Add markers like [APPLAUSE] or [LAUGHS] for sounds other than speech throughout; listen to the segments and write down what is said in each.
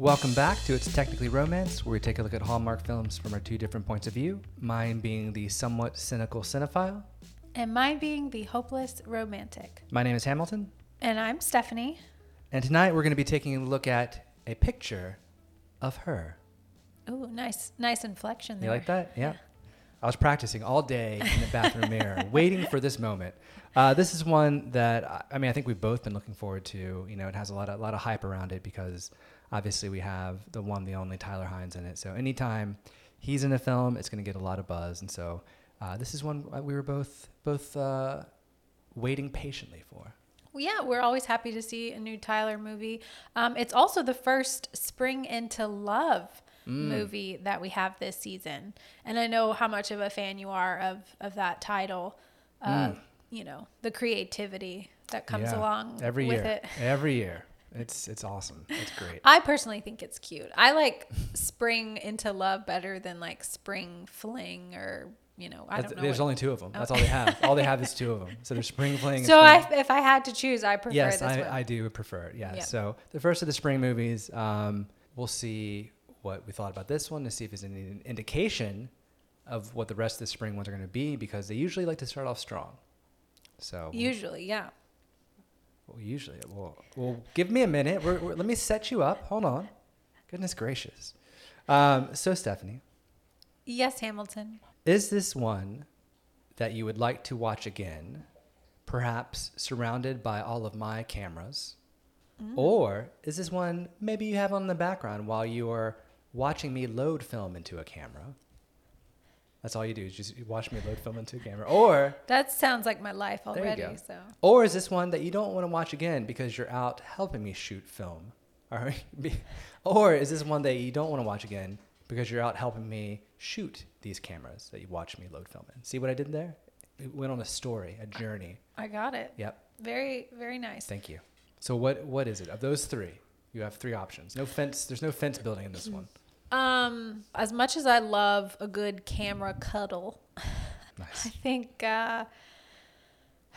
Welcome back to It's Technically Romance, where we take a look at Hallmark films from our two different points of view. Mine being the somewhat cynical cinephile. And mine being the hopeless romantic. My name is Hamilton, And I'm Stephanie. and tonight we're going to be taking a look at a picture of her. Ooh, nice, nice inflection You like that? Yeah. I was practicing all day in the bathroom mirror, [LAUGHS] waiting for this moment. Uh, this is one that I- I mean, I think we've both been looking forward to. You know, it has a lot of lot of hype around it because obviously we have the one, the only Tyler Hynes in it. So anytime he's in a film, it's going to get a lot of buzz. And so uh, this is one we were both both uh, waiting patiently for. Well, yeah, we're always happy to see a new Tyler movie. Um, it's also the first Spring into Love Mm. movie that we have this season, and I know how much of a fan you are of of that title. Uh, You know the creativity that comes Mm. Yeah. along every with year. it. Every year, it's it's awesome. It's great. I personally think it's cute. I like Spring into Love better than like Spring Fling or you know I That's- don't know. there's what- only two of them. That's all they have. all they have is [LAUGHS] two of them. So there's spring fling. and so spring- I, if I had to choose, I prefer yes, this I, one. I do prefer it. Yeah. Yeah. So the first of the spring movies, um, we'll see what we thought about this one to see if there's any indication of what the rest of the spring ones are going to be because they usually like to start off strong. So Usually, yeah. Well, usually, well, well, give me a minute. We're, we're, let me set you up. Hold on. Goodness gracious. Um, so Stephanie, Yes, Hamilton. is this one that you would like to watch again, perhaps surrounded by all of my cameras? Or is this one maybe you have on the background while you are watching me load film into a camera? That's all you do is just watch me load film into a camera. Or That sounds like my life already. So or is this one that you don't want to watch again because you're out helping me shoot film? [LAUGHS] All right. or is this one that you don't want to watch again because you're out helping me shoot these cameras that you watch me load film in? See what I did there? It went on a story, a journey. I got it. Yep. Very, very nice. Thank you. So what what is it? Of those three, you have three options. No fence. There's no fence building in this hmm. one. Um, as much as I love a good camera cuddle, [LAUGHS] Nice. I think uh,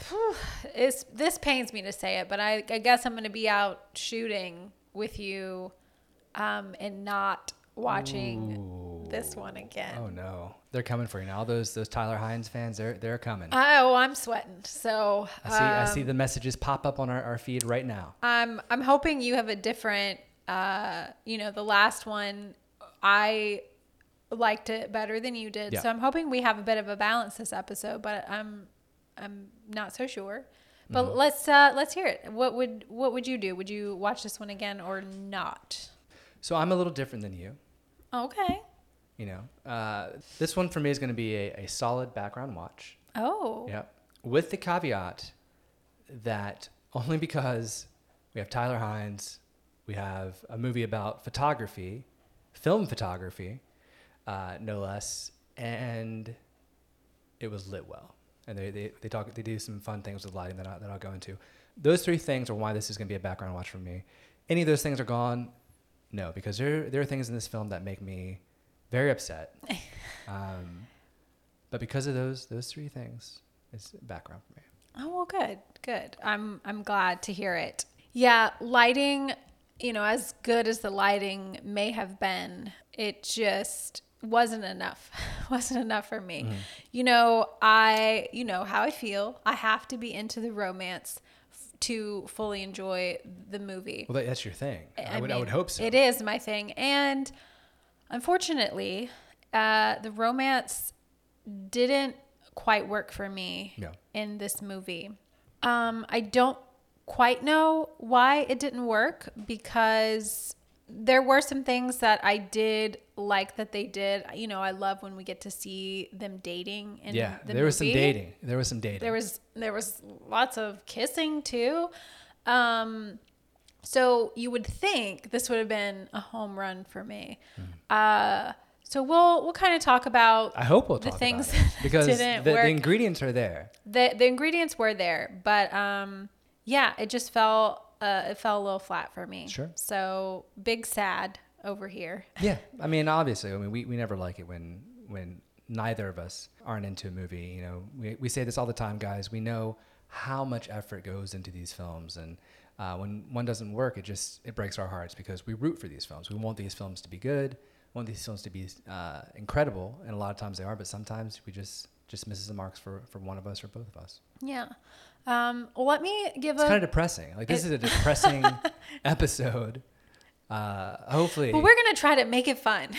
whew, it's this pains me to say it, but I, I guess I'm going to be out shooting with you, um, and not watching this one again. Oh no, they're coming for you now. All those those Tyler Hynes fans, they're they're coming. Oh, I'm sweating. So I see I um, see the messages pop up on our, our feed right now. I'm I'm hoping you have a different uh you know the last one I liked it better than you did. Yeah. So I'm hoping we have a bit of a balance this episode, but I'm I'm not so sure. But Mm-hmm. let's uh let's hear it. What would what would you do? Would you watch this one again or not? So I'm a little different than you. Okay. You know, uh, this one for me is going to be a, a solid background watch. Oh. Yep. With the caveat that only because we have Tyler Hynes, we have a movie about photography, film photography, uh, no less, and it was lit well. And they, they, they talk they do some fun things with lighting that, I, that I'll go into. Those three things are why this is going to be a background watch for me. Any of those things are gone, no, because there there are things in this film that make me very upset. [LAUGHS] um, but because of those those three things, it's background for me. Oh well, good, good. I'm I'm glad to hear it. Yeah, lighting. You know, as good as the lighting may have been, it just wasn't enough. [LAUGHS] wasn't enough for me. You know, I you know how I feel. I have to be into the romance f- to fully enjoy the movie. Well, that, that's your thing. I, would I would hope so. It is my thing, and unfortunately, uh, the romance didn't quite work for me No. in this movie. Um, I don't quite know why it didn't work because there were some things that I did like that they did. You know, I love when we get to see them dating in Yeah, the there was some dating. There was some dating. There was there was lots of kissing too. Um, so you would think this would have been a home run for me. Uh, so we'll we'll kind of talk about I hope we'll the talk things about it [LAUGHS] that because the, the ingredients are there. the the ingredients were there, but um, yeah, it just fell uh, it fell a little flat for me. Sure. So big sad over here. [LAUGHS] Yeah, I mean, obviously, I mean, we, we never like it when when neither of us aren't into a movie. You know, we we say this all the time, guys. We know how much effort goes into these films, and uh, when one doesn't work, it just it breaks our hearts because we root for these films. We want these films to be good. We want these films to be uh, incredible, and a lot of times they are. But sometimes we just just misses the marks for for one of us or both of us. Yeah. Um, let me give It's a. kind of depressing. Like this is a depressing [LAUGHS] [LAUGHS] episode. Uh, hopefully, But we're gonna try to make it fun. [LAUGHS]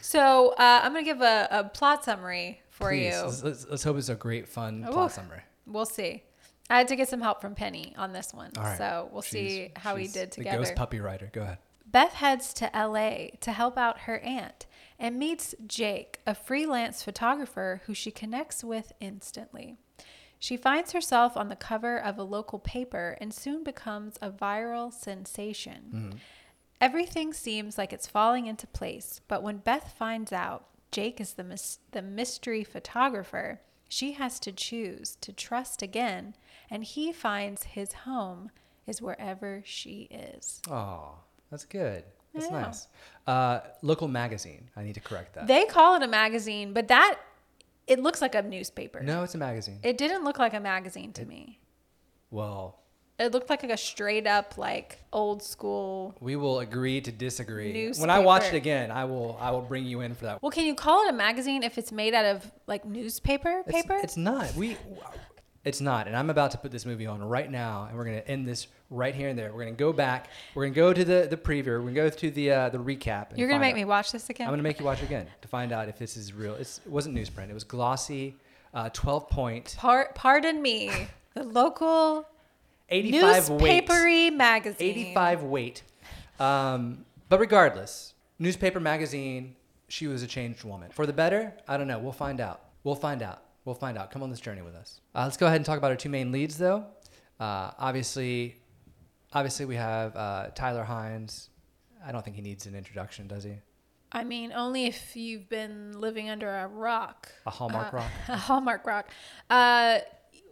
so uh, I'm gonna give a, a plot summary for please, you. Let's, let's, let's hope it's a great, fun Oof. plot summary. We'll see. I had to get some help from Penny on this one, All right. so we'll She's- see how we did The together. ghost puppy writer. Go ahead. Beth heads to LA to help out her aunt and meets Jake, a freelance photographer who she connects with instantly. She finds herself on the cover of a local paper and soon becomes a viral sensation. Mm-hmm. Everything seems like it's falling into place, but when Beth finds out Jake is the, mys- the mystery photographer, she has to choose to trust again, and he finds his home is wherever she is. Oh, that's good. That's Yeah. nice. Uh, local magazine. I need to correct that. They call it a magazine, but that it looks like a newspaper. no, it's a magazine. It didn't look like a magazine to me. well, It looked like a straight up like old school. we will agree to disagree. When I watch it again, I will. I will bring you in for that. Well, can you call it a magazine if it's made out of like newspaper It's- paper? It's, not. We. It's not. And I'm about to put this movie on right now, and we're gonna end this right here and there. We're gonna go back. We're gonna go to the the preview. We're gonna go to the uh, the recap. and You're gonna make out- me watch this again. I'm gonna make you watch it again to find out if this is real. It's, it wasn't newsprint. It was glossy, uh, 12 point, Par- pardon me, [LAUGHS] the local 85 weight. newspapery magazine. 85 weight. Um, but regardless, newspaper magazine, she was a changed woman. For the better? I don't know. We'll find out. We'll find out. We'll find out. Come on this journey with us. Uh, let's go ahead and talk about our two main leads, though. Uh, obviously, obviously we have uh, Tyler Hynes. I don't think he needs an introduction, does he? I mean, only if you've been living under a rock. A Hallmark Uh, rock. [LAUGHS] A Hallmark rock. Uh,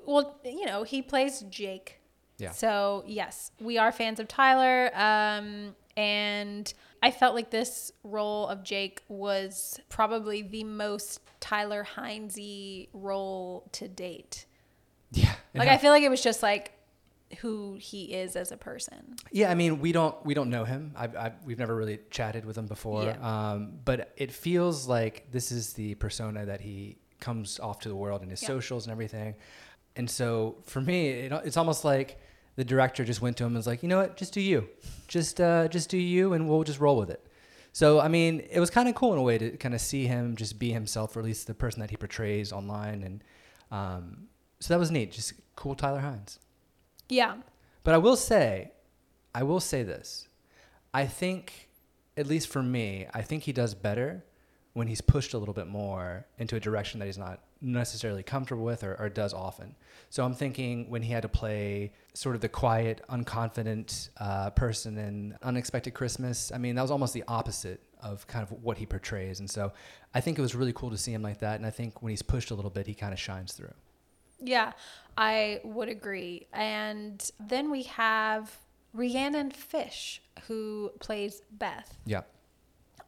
well, you know, he plays Jake. Yeah. So yes, we are fans of Tyler. Um, and I felt like this role of Jake was probably the most Tyler Hynesy role to date. Yeah. Like I feel like it was just like who he is as a person. Yeah, I mean, we don't we don't know him. I've, I've, we've never really chatted with him before. Yeah. Um, but it feels like this is the persona that he comes off to the world in his Yeah. socials and everything. And so for me, it, it's almost like the director just went to him and was like, you know what, just do you, just uh, just do you, and we'll just roll with it. So I mean, it was kind of cool in a way to kind of see him just be himself, or at least the person that he portrays online, and um, so that was neat. Just cool, Tyler Hynes. Yeah. But I will say, I will say this. I think, at least for me, I think he does better when he's pushed a little bit more into a direction that he's not necessarily comfortable with or, or does often. So I'm thinking when he had to play sort of the quiet, unconfident uh, person in Unexpected Christmas, I mean, that was almost the opposite of kind of what he portrays. And so I think it was really cool to see him like that. And I think when he's pushed a little bit, he kind of shines through. Yeah, I would agree. And then we have Rhiannon Fish, who plays Beth. Yeah.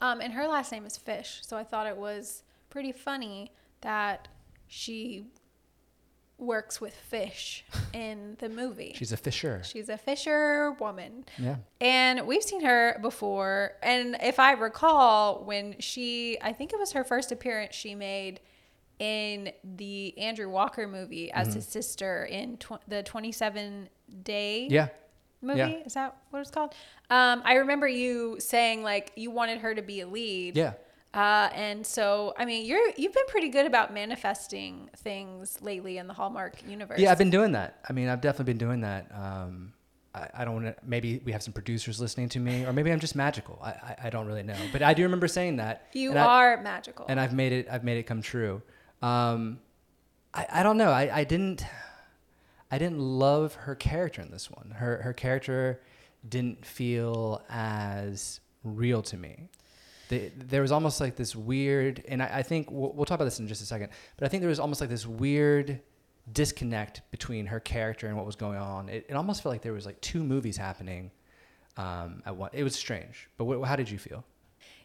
Um, and her last name is Fish, so I thought it was pretty funny that she works with fish [LAUGHS] in the movie. She's a fisher. She's a fisher woman. Yeah. And we've seen her before. And if I recall, when she, I think it was her first appearance she made in the Andrew Walker movie as his sister in tw- the 27 Day Yeah. movie. Yeah. Is that what it's called? Um, I remember you saying like you wanted her to be a lead. Yeah. Uh, and so, I mean, you're you've been pretty good about manifesting things lately in the Hallmark universe. Yeah, I've been doing that. I mean, I've definitely been doing that. Um, I, I don't want to, maybe we have some producers listening to me, or maybe I'm just magical. I, I, I don't really know. But I do remember saying that. you and I- are magical. and I've made it, I've made it come true. Um, I, I don't know. I, I didn't, I didn't love her character in this one. Her, her character didn't feel as real to me. The, there was almost like this weird, and I, I think we'll, we'll talk about this in just a second, but I think there was almost like this weird disconnect between her character and what was going on. It, it almost felt like there was like two movies happening um, at one. It was strange. But what, how did you feel?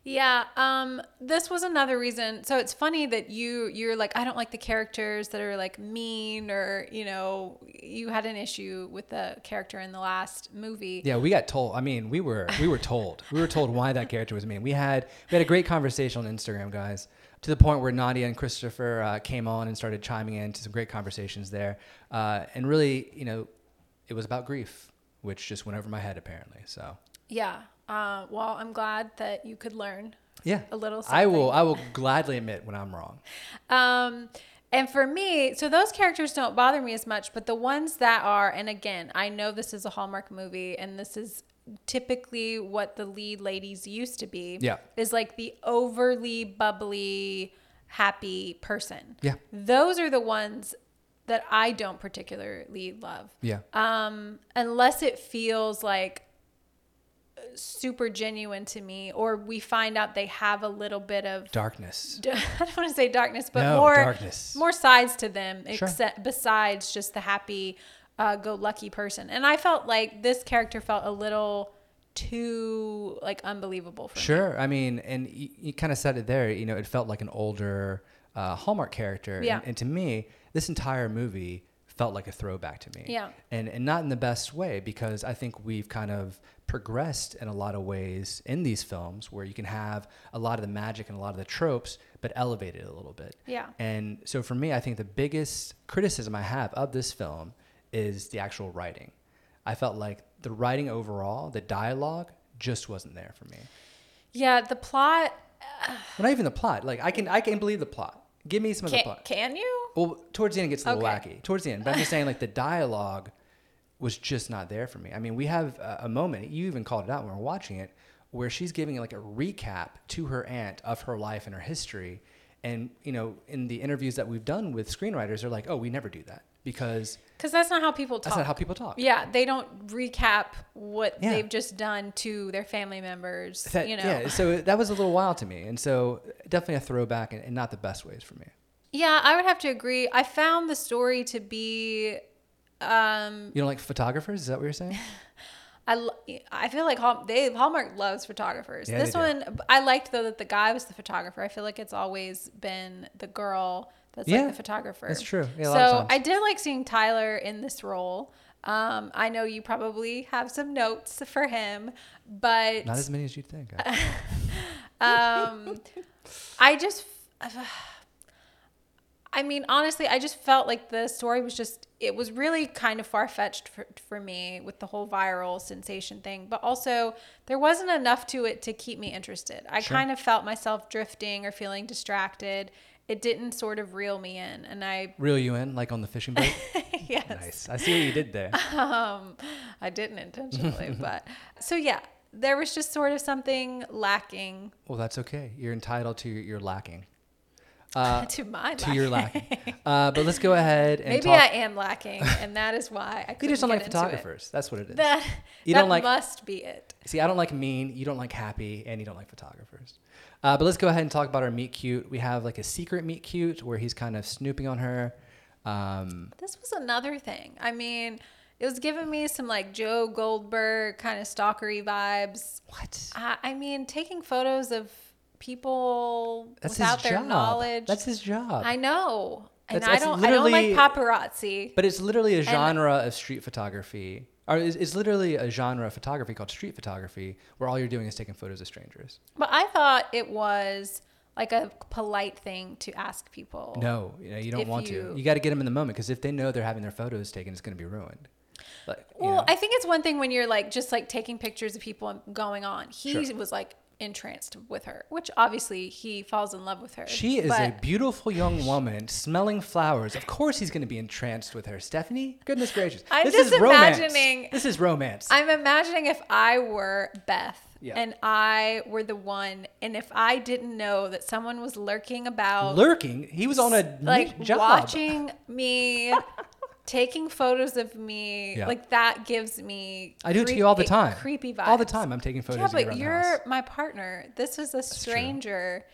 Yeah, um, this was another reason. So it's funny that you you're like I don't like the characters that are like mean or you know you had an issue with the character in the last movie. Yeah, we got told. I mean, we were we were told. we were told why that character was mean. We had we had a great conversation on Instagram, guys, to the point where Nadia and Christopher uh, came on and started chiming in to some great conversations there. Uh, and really, you know, it was about grief, which just went over my head apparently. So Yeah. Uh, well, I'm glad that you could learn. yeah, A little I will. I will gladly admit when I'm wrong. Um, and for me, so those characters don't bother me as much, but the ones that are, and again, I know this is a Hallmark movie, and this is typically what the lead ladies used to be. Yeah. Is like the overly bubbly, happy person. Yeah. Those are the ones that I don't particularly love. Yeah. Um, unless it feels like super genuine to me, or we find out they have a little bit of Darkness. [LAUGHS] I don't want to say darkness, but No, more darkness. more sides to them, Sure. except besides just the happy, uh, go lucky person. And I felt like this character felt a little too like unbelievable for me. Sure. I mean, and you, you kind of said it there. You know, it felt like an older uh, Hallmark character. Yeah. And, and to me, this entire movie felt like a throwback to me. Yeah. And and not in the best way because I think we've kind of progressed in a lot of ways in these films where you can have a lot of the magic and a lot of the tropes, but elevate it a little bit. Yeah. And so for me, I think the biggest criticism I have of this film is the actual writing. I felt like the writing overall, the dialogue, just wasn't there for me. Yeah, the plot. Uh, well, not even the plot. Like I can I can believe the plot. Give me some of the Can, plot. can you? Well, towards the end it gets a little Okay. wacky. Towards the end, but I'm just saying like the dialogue was just not there for me. I mean, we have a, a moment. You even called it out when we were watching it, where she's giving like a recap to her aunt of her life and her history. And you know, in the interviews that we've done with screenwriters, they're like, "Oh, we never do that because Because that's not how people talk. that's not how people talk." yeah, they don't recap what Yeah. they've just done to their family members. That- you know. Yeah, so that was a little wild to me, and so definitely a throwback, and, and not the best ways for me. Yeah, I would have to agree. I found the story to be um You don't like photographers? Is that what you're saying? [LAUGHS] I, I feel like Hall, they Hallmark loves photographers. Yeah, this one I liked though that the guy was the photographer. I feel like it's always been the girl that's Yeah, like the photographer. that's true. Yeah, so lot of times. I did like seeing Tyler in this role. Um, I know you probably have some notes for him, but Not as many as you'd think. [LAUGHS] um, I just, [SIGHS] I mean, honestly, I just felt like the story was just, it was really kind of far fetched for, for me with the whole viral sensation thing. But also, there wasn't enough to it to keep me interested. I Sure. kind of felt myself drifting or feeling distracted. It didn't sort of reel me in. And I, Reel you in, like on the fishing boat. [LAUGHS] yes. nice. I see what you did there. [LAUGHS] Um, I didn't intentionally, [LAUGHS] but so yeah, there was just sort of something lacking Well, that's okay. You're entitled to your, your lacking. Uh, [LAUGHS] to my to your lacking. Uh, but let's go [LAUGHS] ahead and Maybe talk. I am lacking, and that is why I [LAUGHS] you couldn't just don't like photographers. That's what it is. That You that don't like- must be it. See, I don't like mean. You don't like happy, and you don't like photographers. Uh, but let's go ahead and talk about our meet cute. We have like a secret meet cute where he's kind of snooping on her. Um, This was another thing. I mean, it was giving me some like Joe Goldberg kind of stalkery vibes. what? I, I mean, taking photos of people That's without their job. knowledge. That's his job. I know, and That's- I don't. I don't like paparazzi. But it's literally a genre of street photography, or it's, it's literally a genre of photography called street photography, where all you're doing is taking photos of strangers. But I thought it was like a polite thing to ask people. No, you know, you don't want you- to. You got to get them in the moment because if they know they're having their photos taken, it's going to be ruined. But, you Well, know, I think it's one thing when you're like just like taking pictures of people and going on. He Sure. was like entranced with her, which obviously he falls in love with her. she is a beautiful young [LAUGHS] woman smelling flowers. Of course, he's going to be entranced with her. Stephanie, goodness gracious, I'm this just is romance. imagining- This is romance. I'm imagining if I were Beth Yeah. and I were the one, and if I didn't know that someone was lurking about, Lurking, he was on a like job. watching me. [LAUGHS] Taking photos of me, Yeah. like that gives me. I do it to you all the time. Creepy vibes. All the time, I'm taking photos Yeah, of you but you're my partner. This is a true. stranger.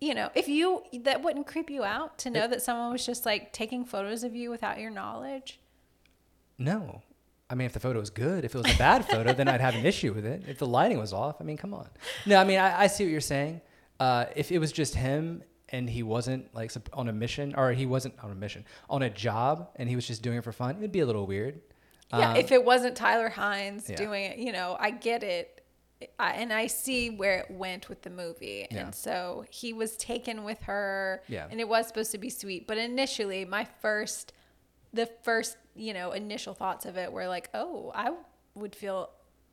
You know, if you that wouldn't creep you out to know It- that someone was just like taking photos of you without your knowledge. No, I mean, if the photo was good, if it was a bad photo, then I'd have an issue with it. If the lighting was off, I mean, come on. No, I mean, I, I see what you're saying. Uh, if it was just him and he wasn't like on a mission, or he wasn't on a mission, on a job, and he was just doing it for fun, it'd be a little weird. Yeah, Um, if it wasn't Tyler Hynes Yeah. doing it, you know, I get it. I, and I see where it went with the movie. Yeah. And so he was taken with her. Yeah. And it was supposed to be sweet. But initially, my first, the first, you know, initial thoughts of it were like, oh, I would feel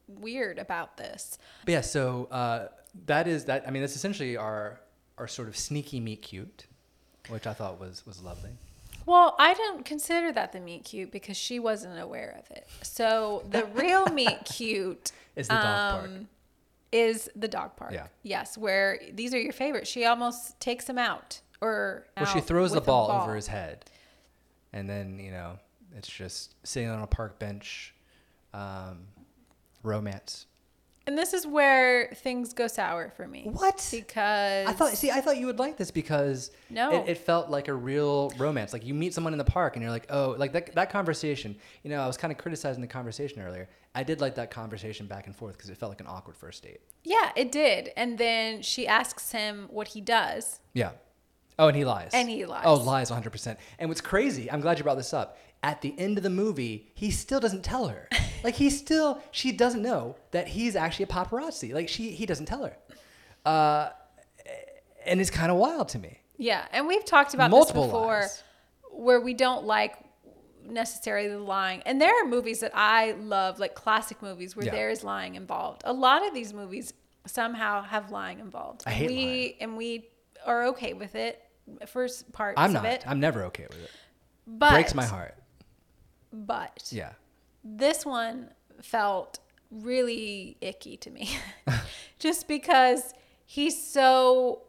weird about this. But yeah, so uh, that is that. I mean, that's essentially our our sort of sneaky meet cute, which I thought was was lovely. Well, I don't consider that the meet cute because she wasn't aware of it. So the real [LAUGHS] meet cute Is the dog park. um, is the dog park. Yeah. Yes, where these are your favorites. She almost takes him out or Well, she throws the a ball, over his head, and then you know it's just sitting on a park bench, um, romance. And this is where things go sour for me. What? Because I thought. See, I thought you would like this because No. it, it felt like a real romance. Like you meet someone in the park and you're like, oh, like that that conversation. You know, I was kind of criticizing the conversation earlier. I did like that conversation back and forth because it felt like an awkward first date. yeah, it did. And then she asks him what he does. Yeah. Oh, and he lies. And he lies. Oh, lies 100%. And what's crazy, I'm glad you brought this up. At the end of the movie, he still doesn't tell her. [LAUGHS] like he still, she doesn't know that he's actually a paparazzi. Like she, he doesn't tell her. Uh, and it's kind of wild to me. Yeah, and we've talked about Multiple this before, lies. where we don't like necessarily the lying. And there are movies that I love, like classic movies, where Yeah. there is lying involved. A lot of these movies somehow have lying involved. I hate we lying. and we are okay with it for s- parts I'm not. it. I'm never okay with it. but Breaks my heart. But Yeah. this one felt really icky to me [LAUGHS] just because he's so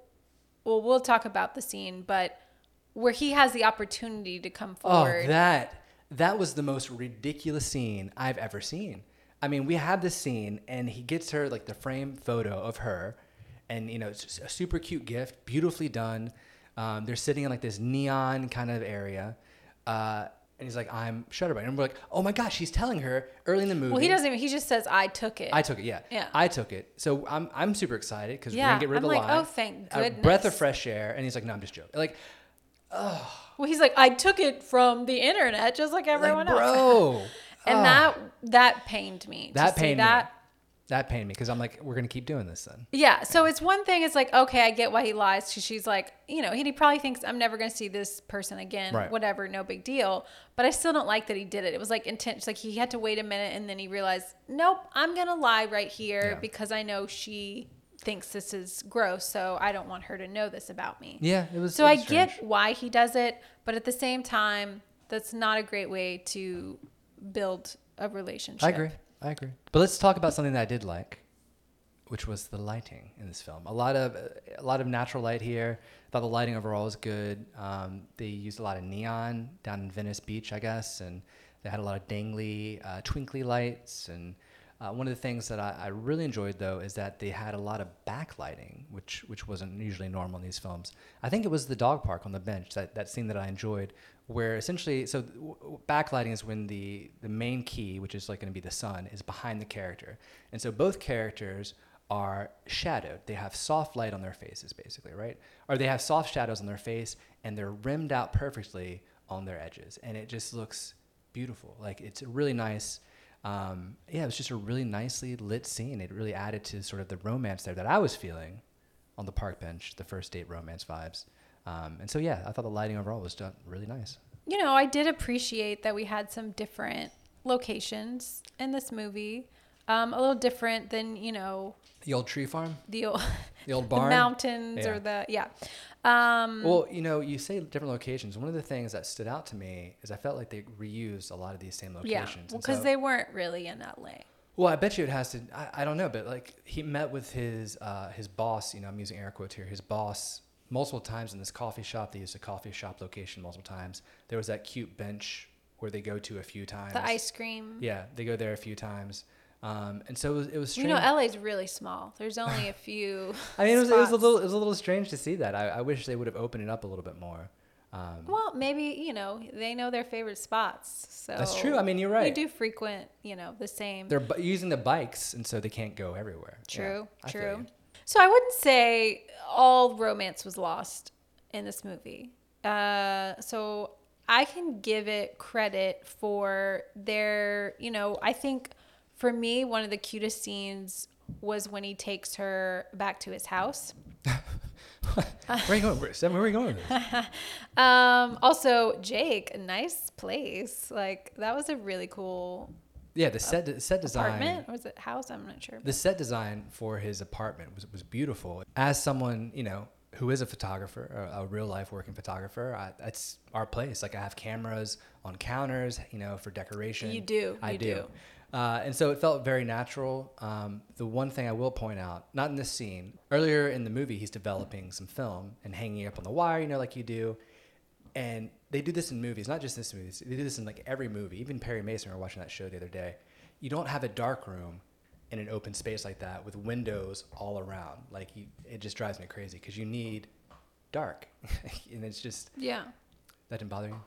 well we'll talk about the scene but where he has the opportunity to come forward Oh, that that was the most ridiculous scene I've ever seen. I mean, we have this scene, and he gets her like the frame photo of her, and you know, it's a super cute gift, beautifully done. Um, they're sitting in like this neon kind of area, uh, and he's like, "I'm Shutterbite," and we're like, "Oh my gosh!" He's telling her early in the movie. well he doesn't even he just says i took it I took it, yeah. Yeah. I took it. So I'm I'm super excited because we're gonna get rid of I'm the like, lie. oh, thank A breath of fresh air, and he's like, "No, I'm just joking." Like, oh. well he's like i took it from the internet just like everyone like, else bro. [LAUGHS] and Oh. that that pained me to That pained that me. That pained me because I'm like, we're gonna keep doing this then. Yeah, so it's one thing. It's like okay, I get why he lies. 'cause She's like, you know, he, he probably thinks I'm never to see this person again. Right. Whatever, no big deal. But I still don't like that he did it. It was like intense. Like he had to wait a minute, and then he realized, nope, I'm to lie right here Yeah. because I know she thinks this is gross. So I don't want her to know this about me. Yeah, it was. So it I was get why he does it, but at the same time, that's not a great way to build a relationship. I agree. I agree. But let's talk about something that I did like, which was the lighting in this film. A lot of a lot of natural light here. I thought the lighting overall was good. Um, they used a lot of neon down in Venice Beach, I guess, and they had a lot of dangly, uh, twinkly lights. And uh, one of the things that I, I really enjoyed though is that they had a lot of backlighting, which which wasn't usually normal in these films. I think it was the dog park on the bench that that scene that I enjoyed, where essentially so backlighting is when the the main key, which is like going to be the sun, is behind the character, and so both characters are shadowed. They have soft light on their faces, basically, right? Or they have soft shadows on their face, and they're rimmed out perfectly on their edges, and it just looks beautiful. Like it's a really nice. Um, yeah, it was just a really nicely lit scene. It really added to sort of the romance there that I was feeling on the park bench, the first date romance vibes. Um, and so, yeah, I thought the lighting overall was done really nice. you know, I did appreciate that we had some different locations in this movie. Um, a little different than, you know, The old tree farm, the old, the old [LAUGHS] the barn. mountains Yeah. or the, yeah. Um, Well, you know, you say different locations. One of the things that stood out to me is I felt like they reused a lot of these same locations. And Because so- they weren't really in LA. Well, I bet you it has to. I, I don't know, but like he met with his uh, his boss. You know, I'm using air quotes here. His boss multiple times in this coffee shop. They used a coffee shop location multiple times. There was that cute bench where they go to a few times. The ice cream. Yeah, they go there a few times. Um, and so it was, it was You strange. know, LA's really small. There's only a [LAUGHS] few. I mean, it was, it was a little it was a little strange to see that. I, I wish they would have opened it up a little bit more. Um, Well, maybe you know they know their favorite spots. So That's true. I mean, you're right. We do frequent, you know, the same. they're bu- using the bikes, and so they can't go everywhere. Yeah, True, I true. So I wouldn't say all romance was lost in this movie. Uh, so I can give it credit for their, you know, I think for me, one of the cutest scenes was when he takes her back to his house. [LAUGHS] where are you going? Where, Sam, where are you going? Um, also, Jake, nice place. Like that was a really cool Yeah, the set de- set design. apartment. Or was it house? I'm not sure. The set design for his apartment was was beautiful. As someone you know who is a photographer, a, a real life working photographer, I, that's our place. Like I have cameras on counters, you know, for decoration. You do, I you do. do. Uh, and so it felt very natural. Um, the one thing I will point out, not in this scene, earlier in the movie, he's developing some film and hanging it up on the wire, you know, like you do. And they do this in movies, not just this movie. They do this in like every movie. Even Perry Mason, we were watching that show the other day. You don't have a dark room in an open space like that with windows all around. Like you, it just drives me crazy because you need dark, [LAUGHS] and it's just yeah. that didn't bother you.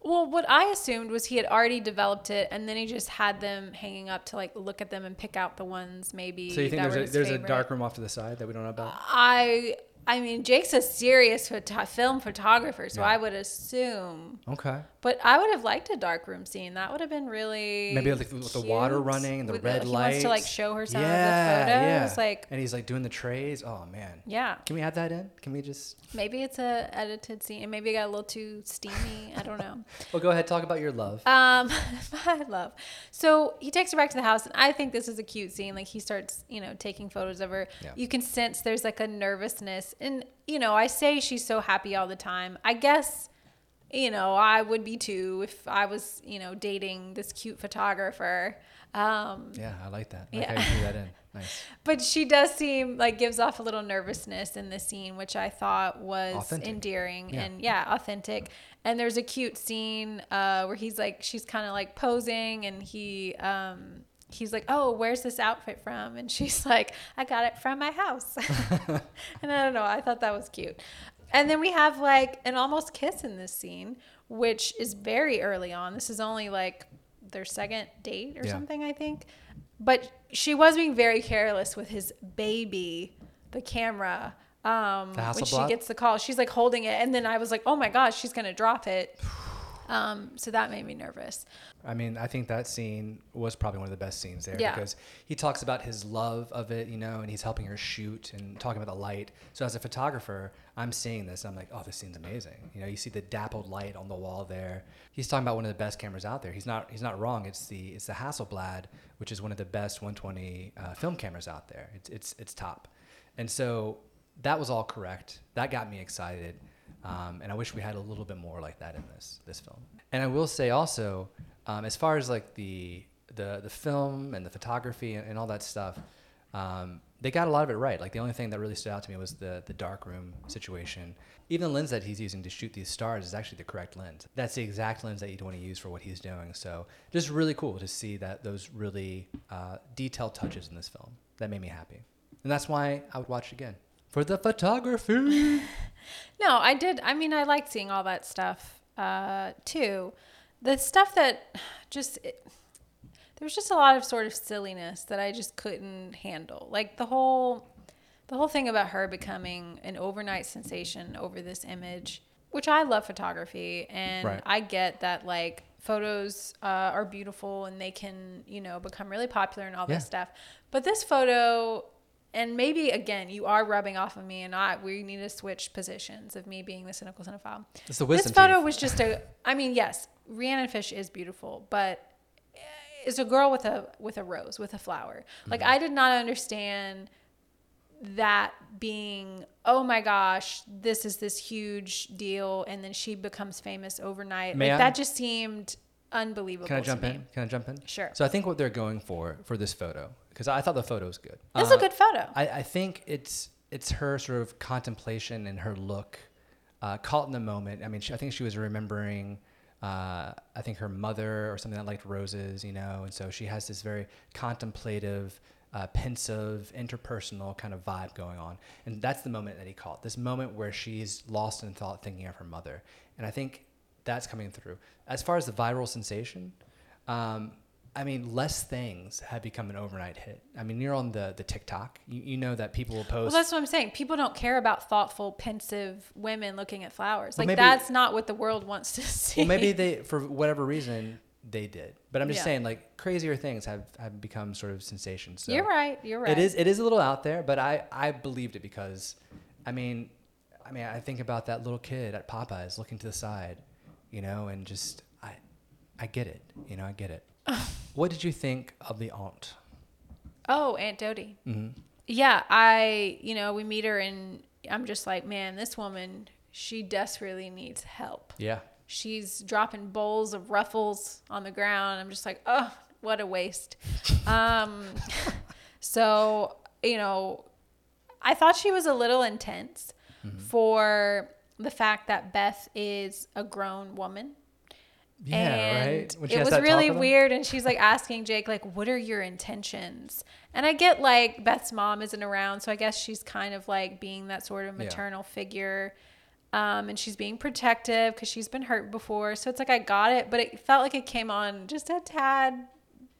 Well, what I assumed was he had already developed it, and then he just had them hanging up to like look at them and pick out the ones maybe. So you think there's a there's a dark room off to the side that we don't know about? I I mean, Jake's a serious photo- film photographer, so Yeah. I would assume. Okay. But I would have liked a dark room scene. That would have been really Maybe like with the water running and the With red he lights. wants to like show her some yeah, of the yeah. photos. Like, and he's like doing the trays. Oh man. yeah, Can we add that in? Can we just? maybe it's a edited scene, and maybe it got a little too steamy. I don't know. [LAUGHS] Well, go ahead. Talk about your love. Um, [LAUGHS] I love. So he takes her back to the house, and I think this is a cute scene. Like he starts, you know, taking photos of her. Yeah. You can sense there's like a nervousness, and you know, I say she's so happy all the time. I guess, you know, I would be too if I was, you know, dating this cute photographer. Um, yeah, I like that. I like yeah. how you threw that in. [LAUGHS] Nice. but she does seem like gives off a little nervousness in the scene, which I thought was Authentic. endearing Yeah. and yeah, authentic. And there's a cute scene uh, where he's like, she's kind of like posing, and he um, he's like, "Oh, where's this outfit from?" And she's [LAUGHS] like, "I got it from my house." [LAUGHS] and I don't know, I thought that was cute. And then we have like an almost kiss in this scene, which is very early on. This is only like their second date or Yeah. something, I think. But she was being very careless with his baby, the camera. Um, The when she gets the call, she's like holding it, and then I was like, "Oh my gosh, she's gonna drop it." [SIGHS] [LAUGHS] Um, so that made me nervous. I mean, I think that scene was probably one of the best scenes there Yeah. because he talks about his love of it, you know, and he's helping her shoot and talking about the light. So as a photographer, I'm seeing this. and I'm like, oh, this scene's amazing. You know, you see the dappled light on the wall there. He's talking about one of the best cameras out there. He's not. He's not wrong. It's the it's the Hasselblad, which is one of the best 120 uh, film cameras out there. It's it's it's top. And so that was all correct. That got me excited. Um, and I wish we had a little bit more like that in this this film. And I will say also, um, as far as like the the the film and the photography and, and all that stuff, um, they got a lot of it right. Like the only thing that really stood out to me was the the dark room situation. Even the lens that he's using to shoot these stars is actually the correct lens. That's the exact lens that you'd want to use for what he's doing. So just really cool to see that those really uh, detailed touches in this film. That made me happy, and that's why I would watch it again for the photography. [LAUGHS] No, I did. I mean, I liked seeing all that stuff uh, too. The stuff that just it, there was just a lot of sort of silliness that I just couldn't handle. Like the whole the whole thing about her becoming an overnight sensation over this image, which I love photography and Right. I get that like photos uh, are beautiful and they can you know become really popular and all Yeah. this stuff. But this photo and maybe again you are rubbing off of me and I we need to switch positions of me being the cynical cinephile. It's the This photo teeth. was just a I mean yes, Rhiannon Fish is beautiful, but it's a girl with a with a rose, with a flower. Like Mm-hmm. I did not understand that being oh my gosh, this is this huge deal and then she becomes famous overnight. May like I? that just seemed unbelievable Can I jump in? Can I jump in? Sure. So I think what they're going for for this photo, because I thought the photo was good. It's Uh, a good photo. I, I think it's it's her sort of contemplation and her look, uh, caught in the moment. I mean, she, I think she was remembering. Uh, I think her mother or something that liked roses, you know, and so she has this very contemplative uh, pensive, interpersonal kind of vibe going on. And that's the moment that he caught. This moment where she's lost in thought, thinking of her mother. And I think that's coming through. As far as the viral sensation, um, I mean, less things have become an overnight hit. I mean, you're on the the TikTok. You, you know that people will post. Well, that's what I'm saying. People don't care about thoughtful, pensive women looking at flowers. Well, Like maybe- that's not what the world wants to [LAUGHS] see. well, maybe they, for whatever reason, they did. But I'm just Yeah. saying, like, crazier things have, have become sort of sensations. So You're right. You're right. It is it is a little out there, but I I believed it because, I mean, I mean I think about that little kid at Popeyes looking to the side, you know, and just I I get it, you know, I get it. [LAUGHS] what did you think of the aunt? Oh, Aunt Dodie. hmm Yeah, I, you know, we meet her and I'm just like, man, this woman, she desperately needs help. Yeah. She's dropping bowls of ruffles on the ground. I'm just like, oh, what a waste. [LAUGHS] um, [LAUGHS] so, you know, I thought she was a little intense for the fact that Beth is a grown woman. Yeah, and right. It was really weird and she's like asking jake like what are your intentions? And i get like beth's mom isn't around so i guess she's kind of like being that sort of Yeah. maternal figure um, and she's being protective because she's been hurt before. So it's like i got it but it felt like it came on just a tad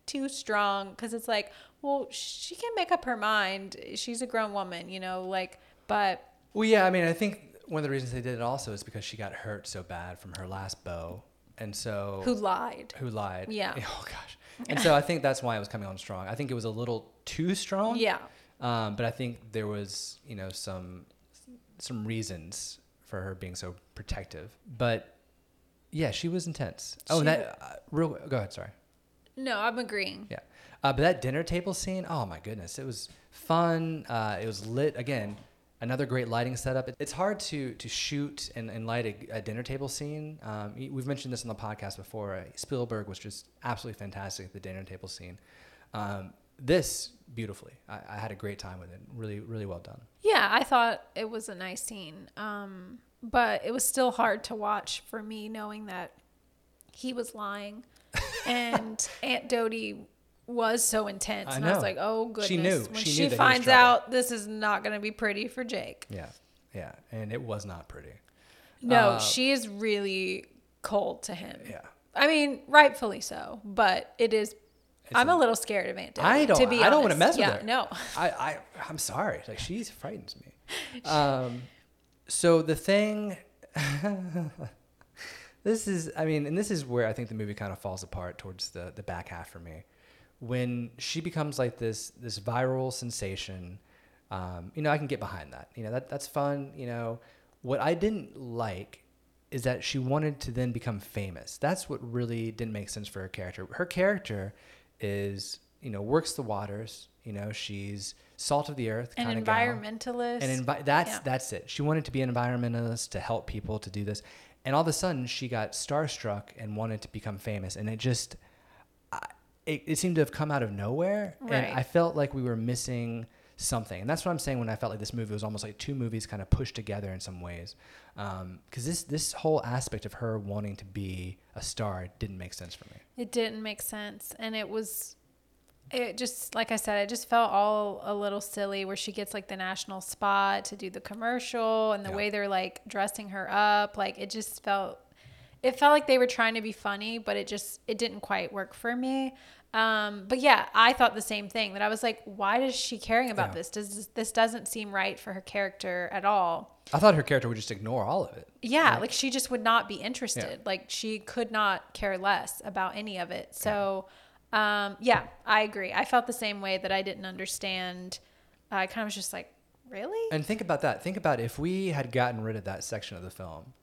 too strong because it's like well she can make up her mind. She's a grown woman you know like but Well, yeah, I mean, I think one of the reasons they did it also is because she got hurt so bad from her last beau, and so who lied who lied? Yeah. [LAUGHS] Oh gosh. And so I think that's why it was coming on strong. I think it was a little too strong. yeah Um, but I think there was, you know, some some reasons for her being so protective. But yeah, she was intense. Oh, She- and that uh, real. Go ahead. Sorry. no i'm agreeing Yeah. Uh, but that dinner table scene, oh my goodness, it was fun. Uh, it was lit again. Another great lighting setup. It's hard to to shoot and, and light a, a dinner table scene. Um, we've mentioned this on the podcast before. Uh, Spielberg was just absolutely fantastic at the dinner table scene. Um, this beautifully. I, I had a great time with it. Really, really well done. Yeah, I thought it was a nice scene. Um, but it was still hard to watch for me knowing that he was lying [LAUGHS] and Aunt Dodie was so intense. I and I was know. like, oh goodness. She knew. When She she, knew that he was finds out this is not going to be pretty for Jake. Yeah, yeah, and it was not pretty. No, Uh, she is really cold to him. Yeah. I mean, rightfully so, but it is. I'm a- a little scared of Aunt Dodie. I don't. To be I don't want to mess with yeah, her. No. I, I. I'm sorry. Like she frightens me. [LAUGHS] Um, so the thing. [LAUGHS] this is. I mean, and this is where I think the movie kind of falls apart towards the the back half for me, when she becomes like this this viral sensation. Um, you know, I can get behind that. You know, that that's fun. You know, what I didn't like is that she wanted to then become famous. That's what really didn't make sense for her character. Her character is, you know, works the waters. You know, she's salt of the earth An kind of gal. environmentalist. And envi- that's Yeah. that's it. She wanted to be an environmentalist to help people to do this, and all of a sudden she got starstruck and wanted to become famous, and it just, it, it seemed to have come out of nowhere, Right. and I felt like we were missing something, and that's what I'm saying when I felt like this movie was almost like two movies kind of pushed together in some ways, um, because this this whole aspect of her wanting to be a star didn't make sense for me. It didn't make sense. And it was, it just, like I said, it just felt all a little silly where she gets like the national spot to do the commercial and the Yeah. way they're like dressing her up. Like it just felt, it felt like they were trying to be funny, but it just, it didn't quite work for me. Um, but yeah, I thought the same thing that I was like, why is she caring about Yeah. this? Does this, this doesn't seem right for her character at all. I thought her character would just ignore all of it. Yeah, like she just would not be interested. Like she could not care less about any of it. So, um, yeah, I agree. I felt the same way that I didn't understand. I kind of was just like, really? And think about that. Think about if we had gotten rid of that section of the film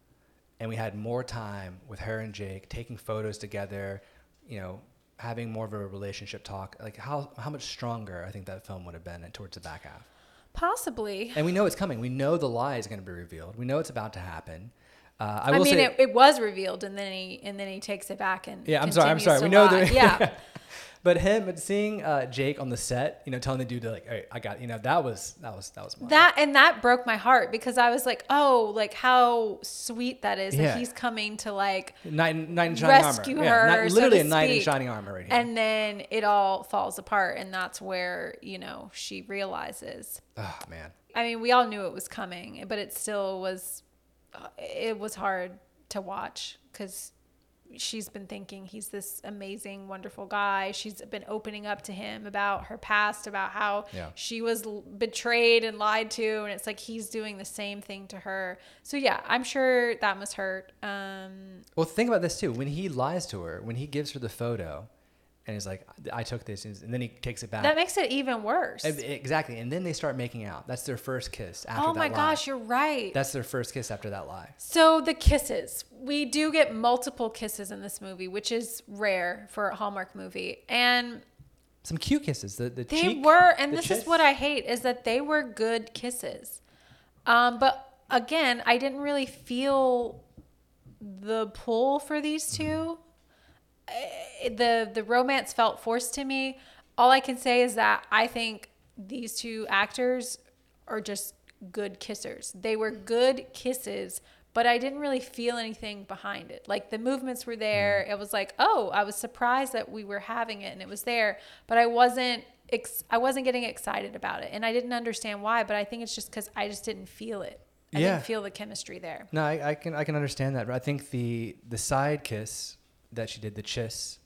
and we had more time with her and Jake taking photos together, you know, having more of a relationship talk, like how, how much stronger I think that film would have been towards the back half. Possibly. And we know it's coming. We know the lie is going to be revealed. We know it's about to happen. Uh, I I, mean, say, it, it was revealed, and then he and then he takes it back and Yeah, I'm sorry, I'm sorry. We know lie. that- [LAUGHS] yeah, but him seeing uh, Jake on the set, you know, telling the dude to like, hey, I got, you know, that was that was that was mine. That and that broke my heart because I was like, oh, like how sweet that is Yeah. that he's coming to like knight, knight in shining rescue armor. her, Yeah, so literally to a knight in shining armor right here. and then it all falls apart and that's where, you know, she realizes. oh man, I mean, we all knew it was coming, but it still was uh, it was hard to watch cuz she's been thinking he's this amazing, wonderful guy. She's been opening up to him about her past, about how Yeah. she was betrayed and lied to, and it's like he's doing the same thing to her. So yeah, I'm sure that must hurt. Um, Well, think about this too. When he lies to her, when he gives her the photo, and he's like, "I took this," and then he takes it back. that makes it even worse. Exactly, and then they start making out. That's their first kiss after that. Oh my lie. gosh, you're right. That's their first kiss after that lie. So the kisses, we do get multiple kisses in this movie, which is rare for a Hallmark movie, and Some cute kisses. The the they cheek, were. And the this is what I hate is that they were good kisses. Um, but again, I didn't really feel the pull for these two. The the romance felt forced to me. All I can say is that I think these two actors are just good kissers. They were mm-hmm. good kisses, but I didn't really feel anything behind it. Like the movements were there. Mm-hmm. It was like, oh, I was surprised that we were having it and it was there, but I wasn't ex- I wasn't getting excited about it, and I didn't understand why. But I think it's just because I just didn't feel it. I Yeah. didn't feel the chemistry there. No, I, I can I can understand that. I think the the side kiss that she did, the chiss,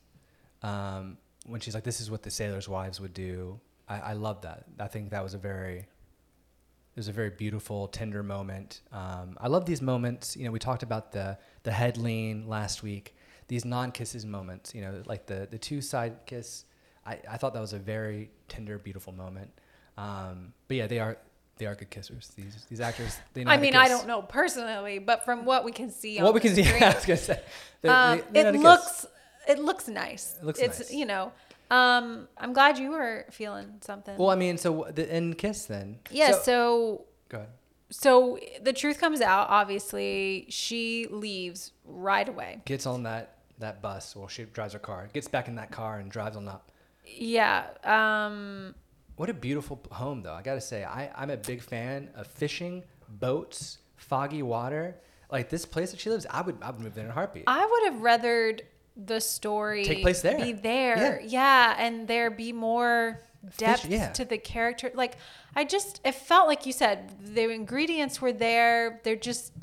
um, when she's like, "This is what the sailors' wives would do." I, I love that. I think that was a very it was a very beautiful, tender moment. Um, I love these moments. You know, we talked about the the head lean last week. These non kisses moments. You know, like the the two side kiss. I, I thought that was a very tender, beautiful moment. Um, but yeah, they are they are good kissers. These these actors. They know I mean, I don't know personally, but from what we can see, on What we can see, [LAUGHS] I was gonna say, they- um, they- they it looks it looks nice. It looks it's nice. you know. Um, I'm glad you were feeling something. Well, I mean, so the in kiss then. yeah. So, So, go ahead. so the truth comes out. Obviously, she leaves right away. Gets on that that bus. Well, she drives her car. Gets back in that car and drives on up. Yeah. Um, What a beautiful home, though. I gotta say, I I'm a big fan of fishing, boats, foggy water. Like this place that she lives, I would I would move there in a heartbeat. I would have rathered the story Take place there. be there, yeah, and there be more depth yeah. to the character. Like I just, it felt like you said the ingredients were there. They're just,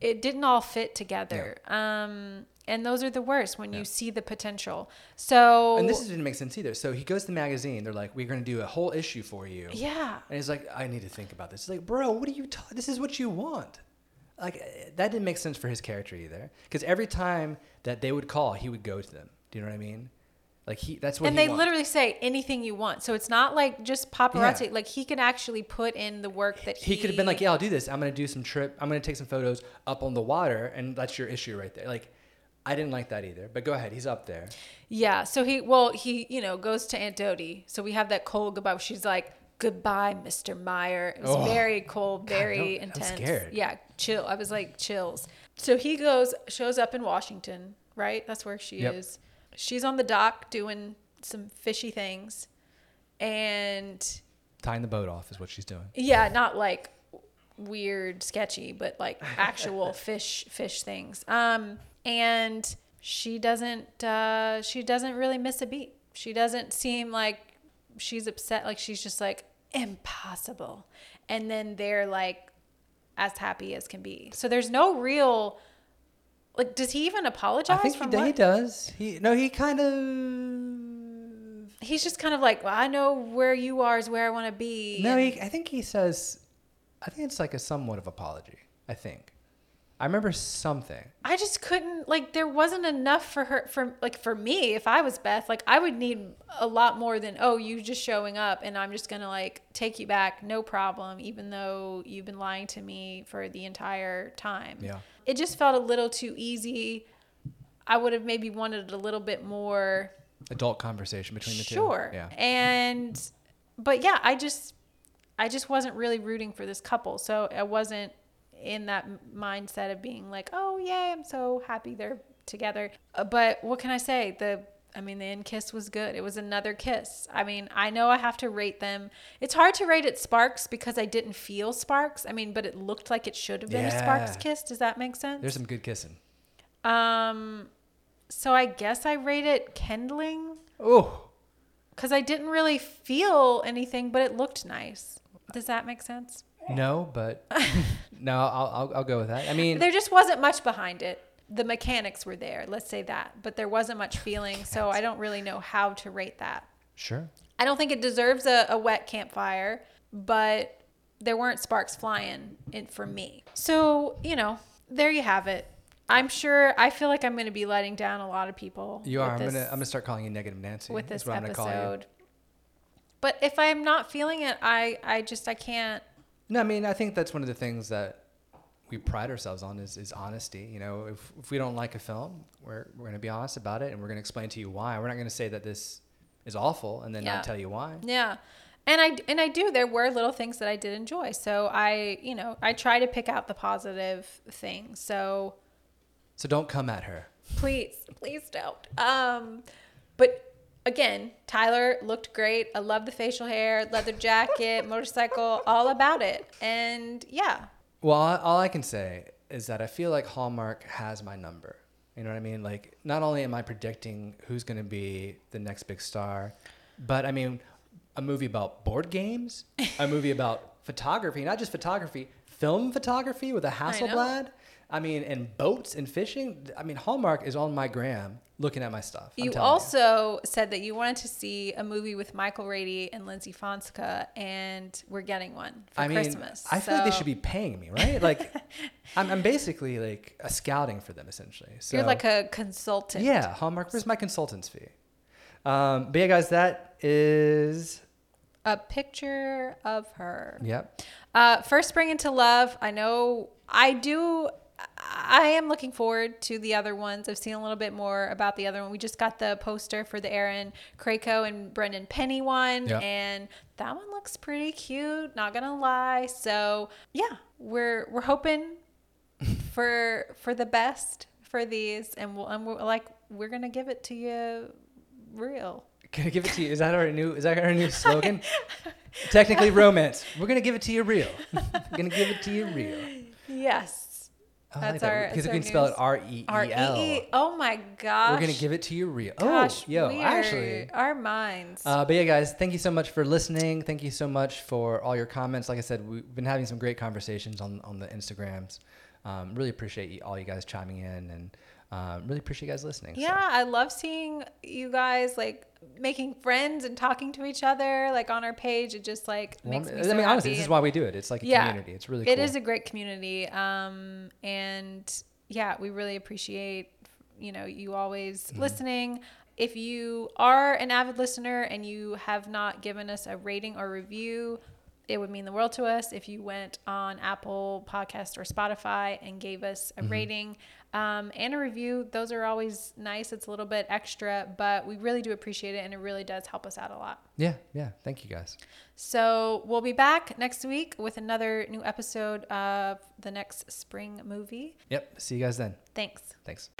it didn't all fit together. Um, and those are the worst when Yeah. you see the potential. So and this didn't make sense either. So he goes to the magazine. They're like, "We're gonna do a whole issue for you." yeah, And he's like, I need to think about this. It's like, bro, what are you? Ta- this is what you want. Like that didn't make sense for his character either. Because every time that they would call, he would go to them. Do you know what I mean? Like he, that's what. and he they wants. literally say anything you want. So it's not like just paparazzi. Yeah. Like he can actually put in the work that he, He could have been like, yeah, I'll do this. I'm gonna do some trip. I'm gonna take some photos up on the water, and that's your issue right there. Like, I didn't like that either. But go ahead, he's up there. Yeah. So he, well, he, you know, goes to Aunt Dodie. So we have that cold goodbye. She's like, "Goodbye, Mr. Meyer." It was Oh. very cold, very no, I'm intense. scared. Yeah, chill. I was like chills. So he goes, shows up in Washington, right? That's where she Yep. is. She's on the dock doing some fishy things, and Tying the boat off is what she's doing. yeah, not like weird, sketchy, but like actual [LAUGHS] fish fish things. Um, and she doesn't uh, she doesn't really miss a beat. She doesn't seem like she's upset. Like she's just like impossible. And then they're like as happy as can be. So there's no real like. Does he even apologize? I think he, he does. He no, he kind of. He's just kind of like, well, I know where you are is where I want to be. No, and- he, I think he says. I think it's like a somewhat of apology. I think. I remember something. I just couldn't like there wasn't enough for her for like for me if I was Beth like I would need a lot more than oh you just showing up and I'm just going to like take you back no problem even though you've been lying to me for the entire time. Yeah. It just felt a little too easy. I would have maybe wanted a little bit more Adult conversation between the sure. two. Yeah. And but yeah, I just I just wasn't really rooting for this couple. So I wasn't in that mindset of being like, "Oh, yay, I'm so happy they're together." Uh, But what can I say? The I mean, the end kiss was good. It was another kiss. I mean, I know I have to rate them. It's hard to rate it Sparks because I didn't feel Sparks. I mean, but it looked like it should have been a Sparks kiss. Does that make sense? There's some good kissing. um, so I guess I rate it kindling Oh, because I didn't really feel anything, but it looked nice. Does that make sense? no, but [LAUGHS] no, I'll, I'll, I'll go with that. I mean, There just wasn't much behind it. The mechanics were there, let's say that, but there wasn't much feeling, so I don't really know how to rate that. sure. I don't think it deserves a, a wet campfire, but there weren't sparks flying in for me. So, you know, there you have it. I'm sure I feel like I'm going to be letting down a lot of people. You are. I'm this- gonna I'm gonna start calling you Negative Nancy. with this what I'm call you. episode. But if I'm not feeling it, I I just I can't. No, I mean I think that's one of the things that we pride ourselves on is, is honesty. You know, if, if we don't like a film, we're we're gonna be honest about it and we're gonna explain to you why. We're not gonna say that this is awful and then Yeah. not tell you why. Yeah. And I and I do. There were little things that I did enjoy. So I, you know, I try to pick out the positive things. So So don't come at her. please, please don't. Um, but again, Tyler looked great. I love the facial hair, leather jacket, [LAUGHS] motorcycle, all about it. And yeah, Well, all, I can say is that I feel like Hallmark has my number. You know what I mean? Like, not only am I predicting who's going to be the next big star, but I mean, a movie about board games, a movie about [LAUGHS] photography, not just photography, film photography with a Hasselblad. I mean, and boats and fishing. I mean, Hallmark is on my gram looking at my stuff. I'm you also said that you wanted to see a movie with Michael Rady and Lyndsy Fonseca, and we're getting one for I mean, Christmas. I feel like they should be paying me, right? [LAUGHS] Like, I'm, I'm basically like a scouting for them, essentially. So You're like a consultant. Yeah, Hallmark. Where's my consultant's fee? Um, but yeah, guys, that is A picture of her. yep. Uh, first spring into love. I know I do. I am looking forward to the other ones. I've seen a little bit more about the other one. We just got the poster for the Erin Krakow and Brendan Penny one, Yeah. and that one looks pretty cute. Not gonna lie. So yeah, we're we're hoping [LAUGHS] for for the best for these, and we'll and we're like we're gonna give it to you real. Gonna give it to you. Is that our new? Is that our new [LAUGHS] slogan? Technically, [LAUGHS] romance. We're gonna give it to you real. We're gonna give it to you real. Yes. I That's our- because that's we our can spell it. R E E L. Oh my gosh. We're gonna give it to you real. Gosh, oh, yo, actually. our minds. Uh, but yeah, guys, thank you so much for listening. Thank you so much for all your comments. Like I said, we've been having some great conversations on on the Instagrams. Um, really appreciate you, all you guys chiming in, and um, really appreciate you guys listening. So- yeah, I love seeing you guys like making friends and talking to each other like on our page. It just like Well, makes me I so mean, honestly, happy this is why we do it. It's like a Yeah. community. It's really It cool. is a great community. Um, and yeah, we really appreciate, you know, you always Mm-hmm. listening. If you are an avid listener and you have not given us a rating or review, it would mean the world to us if you went on Apple Podcast or Spotify and gave us Mm-hmm. a rating um, and a review. Those are always nice. It's a little bit extra, but we really do appreciate it and it really does help us out a lot. yeah, yeah. Thank you guys. So we'll be back next week with another new episode of the next spring movie. Yep. See you guys then. Thanks. Thanks.